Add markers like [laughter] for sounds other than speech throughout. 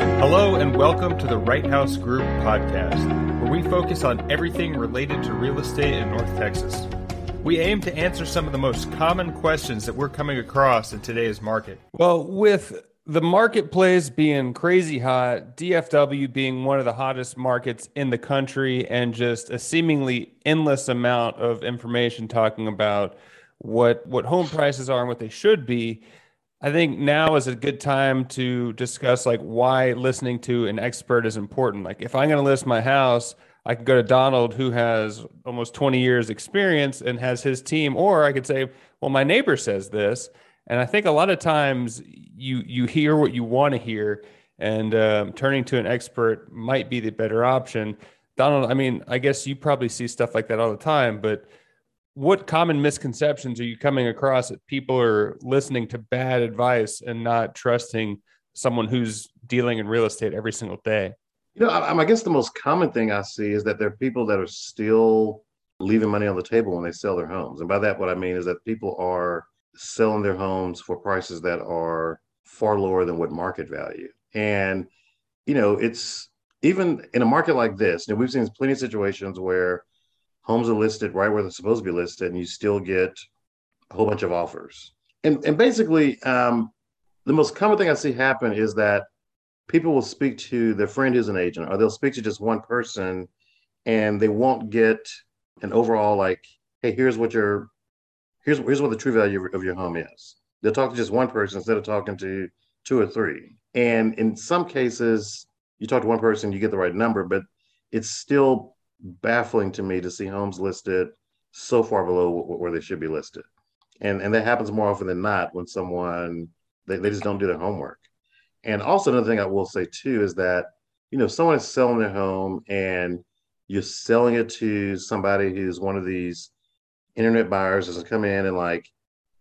Hello, and welcome to the Wright House Group podcast, where we focus on everything related to real estate in North Texas. We aim to answer some of the most common questions that we're coming across in today's market. Well, with the marketplace being crazy hot, DFW being one of the hottest markets in the country, and just a seemingly endless amount of information talking about what what home prices are and what they should be. I think now is a good time to discuss like why listening to an expert is important. Like if I'm going to list my house, I can go to Donald who has almost 20 years experience and has his team or I could say, well my neighbor says this. And I think a lot of times you you hear what you want to hear and um, turning to an expert might be the better option. Donald, I mean, I guess you probably see stuff like that all the time, but what common misconceptions are you coming across that people are listening to bad advice and not trusting someone who's dealing in real estate every single day? You know, I, I guess the most common thing I see is that there are people that are still leaving money on the table when they sell their homes. And by that, what I mean is that people are selling their homes for prices that are far lower than what market value. And, you know, it's even in a market like this, you know, we've seen plenty of situations where homes are listed right where they're supposed to be listed, and you still get a whole bunch of offers. And and basically, um, the most common thing I see happen is that people will speak to their friend who's an agent, or they'll speak to just one person, and they won't get an overall like, hey, here's what your here's here's what the true value of your home is. They'll talk to just one person instead of talking to two or three. And in some cases, you talk to one person, you get the right number, but it's still baffling to me to see homes listed so far below where they should be listed. And and that happens more often than not when someone they, they just don't do their homework. And also another thing I will say too is that, you know, someone is selling their home and you're selling it to somebody who's one of these internet buyers that's come in and like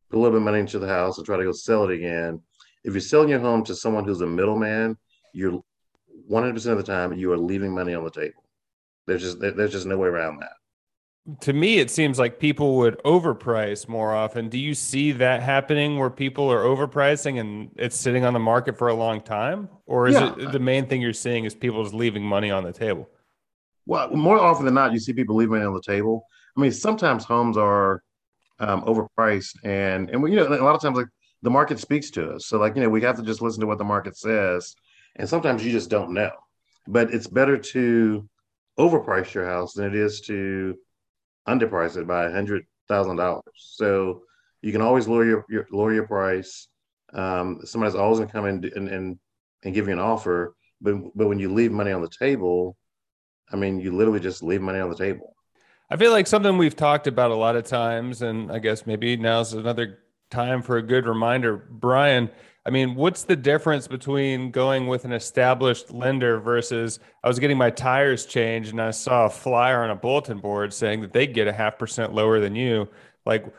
put a little bit of money into the house and try to go sell it again. If you're selling your home to someone who's a middleman, you're 100% of the time you are leaving money on the table. There's just there's just no way around that. To me, it seems like people would overprice more often. Do you see that happening where people are overpricing and it's sitting on the market for a long time, or is yeah. it the main thing you're seeing is people just leaving money on the table? Well, more often than not, you see people leaving money on the table. I mean, sometimes homes are um, overpriced, and and we, you know a lot of times like the market speaks to us. So like you know we have to just listen to what the market says, and sometimes you just don't know. But it's better to overprice your house than it is to underprice it by a hundred thousand dollars. So you can always lower your, your lower your price. Um, somebody's always gonna come in and, and and give you an offer, but but when you leave money on the table, I mean, you literally just leave money on the table. I feel like something we've talked about a lot of times, and I guess maybe now's another time for a good reminder, Brian. I mean, what's the difference between going with an established lender versus I was getting my tires changed and I saw a flyer on a bulletin board saying that they get a half percent lower than you? Like,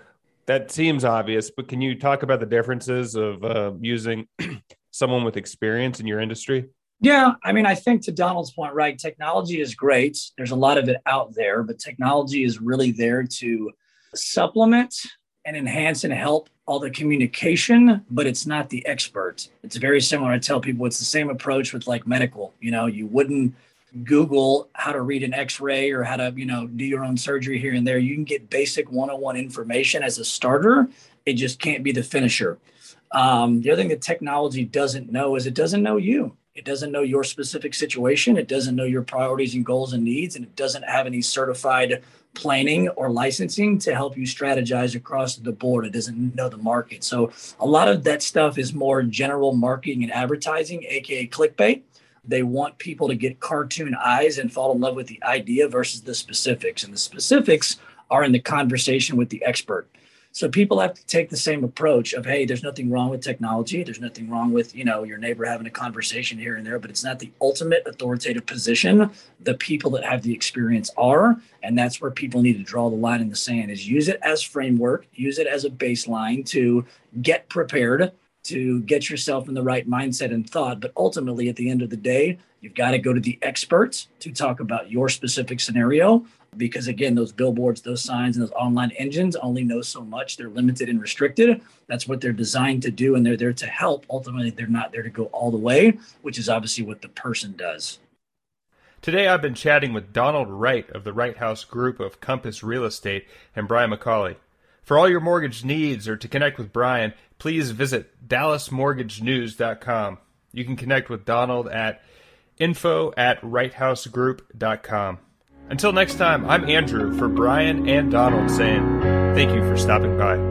that seems obvious, but can you talk about the differences of uh, using [clears throat] someone with experience in your industry? Yeah, I mean, I think to Donald's point, right? Technology is great. There's a lot of it out there, but technology is really there to supplement and enhance and help all the communication, but it's not the expert. It's very similar. I tell people it's the same approach with like medical. You know, you wouldn't Google how to read an X-ray or how to, you know, do your own surgery here and there. You can get basic one-on-one information as a starter. It just can't be the finisher. Um, the other thing that technology doesn't know is it doesn't know you. It doesn't know your specific situation. It doesn't know your priorities and goals and needs, and it doesn't have any certified planning or licensing to help you strategize across the board. It doesn't know the market. So a lot of that stuff is more general marketing and advertising, aka clickbait. They want people to get cartoon eyes and fall in love with the idea versus the specifics. And the specifics are in the conversation with the expert. So people have to take the same approach of, hey, there's nothing wrong with technology. There's nothing wrong with, you know, your neighbor having a conversation here and there, but it's not the ultimate authoritative position. The people that have the experience are, and that's where people need to draw the line in the sand is use it as framework, use it as a baseline to get prepared to get yourself in the right mindset and thought. But ultimately, at the end of the day, you've got to go to the experts to talk about your specific scenario. Because again, those billboards, those signs, and those online engines only know so much. They're limited and restricted. That's what they're designed to do, and they're there to help. Ultimately, they're not there to go all the way, which is obviously what the person does. Today, I've been chatting with Donald Wright of the Wright House Group of Compass Real Estate and Brian McCauley. For all your mortgage needs or to connect with Brian, please visit dallasmortgagenews.com. You can connect with Donald at info at wrighthousegroup.com. Until next time, I'm Andrew for Brian and Donald saying thank you for stopping by.